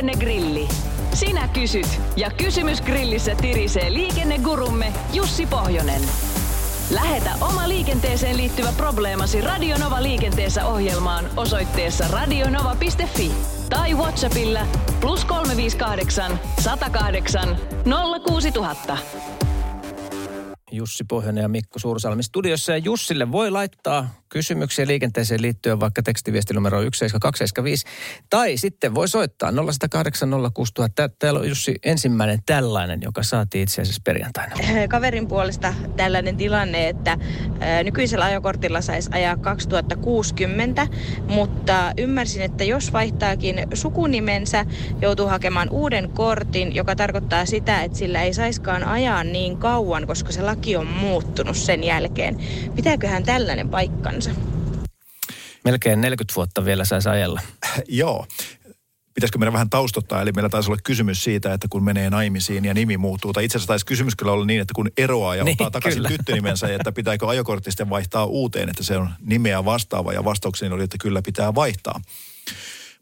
Liikennegrilli. Sinä kysyt ja kysymys grillissä tirisee liikennegurumme Jussi Pohjonen. Lähetä oma liikenteeseen liittyvä probleemasi Radionova liikenteessä ohjelmaan osoitteessa radionova.fi tai Whatsappilla plus 358 108 06000. Jussi Pohjonen ja Mikko Suursalmi studiossa. Ja Jussille voi laittaa kysymyksiä liikenteeseen liittyen vaikka tekstiviestinumero 17275. Tai sitten voi soittaa 0108 06000. Täällä on Jussi ensimmäinen tällainen, joka saatiin itse asiassa perjantaina. Kaverin puolesta tällainen tilanne, että nykyisellä ajokortilla saisi ajaa 2060, mutta ymmärsin, että jos vaihtaakin sukunimensä, joutuu hakemaan uuden kortin, joka tarkoittaa sitä, että sillä ei saiskaan ajaa niin kauan, koska se laki on muuttunut sen jälkeen. Pitääköhän tällainen paikkansa? Melkein 40 vuotta vielä saisi ajella. Joo. Pitäisikö meidän vähän taustottaa? Eli meillä taisi olla kysymys siitä, että kun menee naimisiin ja nimi muuttuu. Tai itse asiassa taisi kysymys kyllä olla niin, että kun eroaa ja Niin, ottaa takaisin kyllä. tyttönimensä, että pitääkö ajokortti sitten vaihtaa uuteen, että se on nimeä vastaava. Ja vastaukseni oli, että kyllä pitää vaihtaa.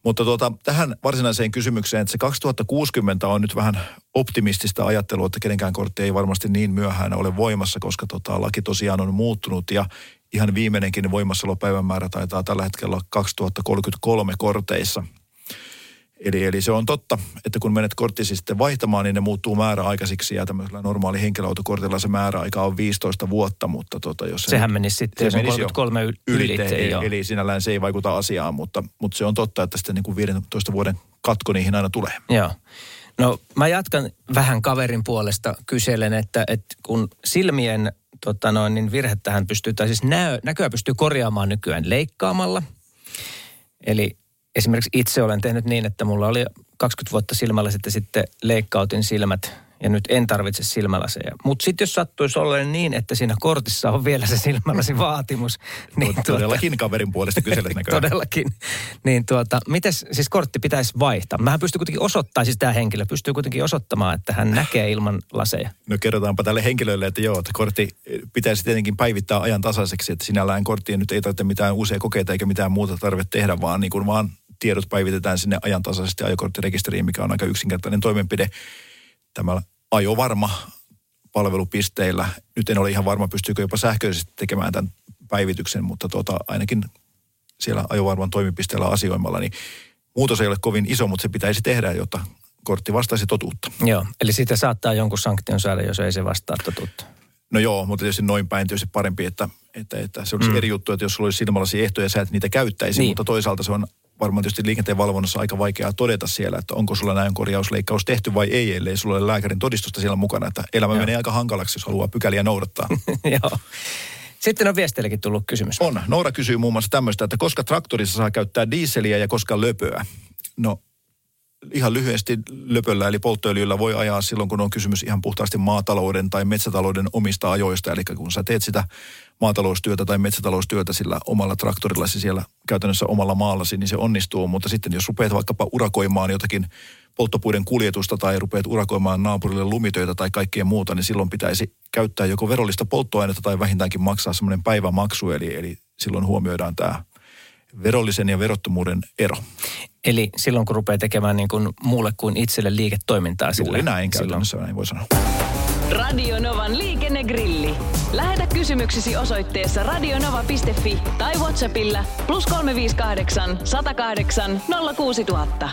Mutta tuota, tähän varsinaiseen kysymykseen, että se 2060 on nyt vähän optimistista ajattelua, että kenenkään kortti ei varmasti niin myöhään ole voimassa, koska tota, laki tosiaan on muuttunut ja ihan viimeinenkin voimassaolopäivämäärä taitaa tällä hetkellä olla 2033 korteissa. Eli, eli se on totta, että kun menet korttisi sitten vaihtamaan, niin ne muuttuu määräaikaisiksi ja tämmöisellä normaali henkilöautokortilla se määräaika on 15 vuotta, mutta tota, jos se- Sehän menisi sitten, on menisi jo 33 yl- ylitse. ylitse, joo. eli sinällään se ei vaikuta asiaan, mutta, mutta se on totta, että sitten niin kuin 15 vuoden katko niihin aina tulee. Joo. No mä jatkan vähän kaverin puolesta kyselen, että, että kun silmien tota noin, niin virhettähän pystyy, tai siis näköä pystyy korjaamaan nykyään leikkaamalla. Eli esimerkiksi itse olen tehnyt niin, että mulla oli 20 vuotta silmällä sitten, sitten leikkautin silmät ja nyt en tarvitse silmälaseja. Mutta sitten jos sattuisi olla niin, että siinä kortissa on vielä se silmälasivaatimus, niin Niin Todellakin kaverin puolesta kyselet näköjään. Todellakin. Niin tuota, mites, siis kortti pitäisi vaihtaa? Mähän pystyy kuitenkin osoittamaan, siis tämä henkilö pystyy kuitenkin osoittamaan, että hän näkee ilman laseja. No kerrotaanpa tälle henkilölle, että joo, että kortti pitäisi tietenkin päivittää ajan tasaiseksi, että sinällään korttiin nyt ei tarvitse mitään uusia kokeita eikä mitään muuta tarvitse tehdä, vaan niin kuin vaan tiedot päivitetään sinne ajantasaisesti ajokorttirekisteriin, mikä on aika yksinkertainen toimenpide. Tämä ajovarma palvelupisteillä, nyt en ole ihan varma, pystyykö jopa sähköisesti tekemään tämän päivityksen, mutta tota, ainakin siellä ajovarman toimipisteellä asioimalla, niin muutos ei ole kovin iso, mutta se pitäisi tehdä, jotta kortti vastaisi totuutta. Joo, eli siitä saattaa jonkun sanktion saada, jos ei se vastaa totuutta. No joo, mutta tietysti noin päin tietysti parempi, että, että, että se olisi mm. eri juttu, että jos sulla olisi silmälasi ehtoja ja sä et niitä käyttäisi, niin. mutta toisaalta se on varmaan tietysti liikenteen valvonnassa aika vaikeaa todeta siellä, että onko sulla näin korjausleikkaus tehty vai ei, ellei sulla ole lääkärin todistusta siellä mukana, että elämä Joo. menee aika hankalaksi, jos haluaa pykäliä noudattaa. Joo. Sitten on viesteillekin tullut kysymys. On. Noora kysyy muun muassa tämmöistä, että koska traktorissa saa käyttää diiseliä ja koska löpöä? No ihan lyhyesti löpöllä eli polttoöljyllä voi ajaa silloin, kun on kysymys ihan puhtaasti maatalouden tai metsätalouden omista ajoista. Eli kun sä teet sitä maataloustyötä tai metsätaloustyötä sillä omalla traktorillasi siellä käytännössä omalla maallasi, niin se onnistuu. Mutta sitten jos rupeat vaikkapa urakoimaan jotakin polttopuiden kuljetusta tai rupeat urakoimaan naapurille lumitöitä tai kaikkea muuta, niin silloin pitäisi käyttää joko verollista polttoainetta tai vähintäänkin maksaa semmoinen päivämaksu. Eli, eli silloin huomioidaan tämä verollisen ja verottomuuden ero. Eli silloin kun rupeaa tekemään niin kuin muulle kuin itselle liiketoimintaa. sillä- Juuri näin silloin. käytännössä, näin voi sanoa. Radio Novan liikennegrilli. Lähetä kysymyksesi osoitteessa radionova.fi tai Whatsappilla plus 358 108 06000.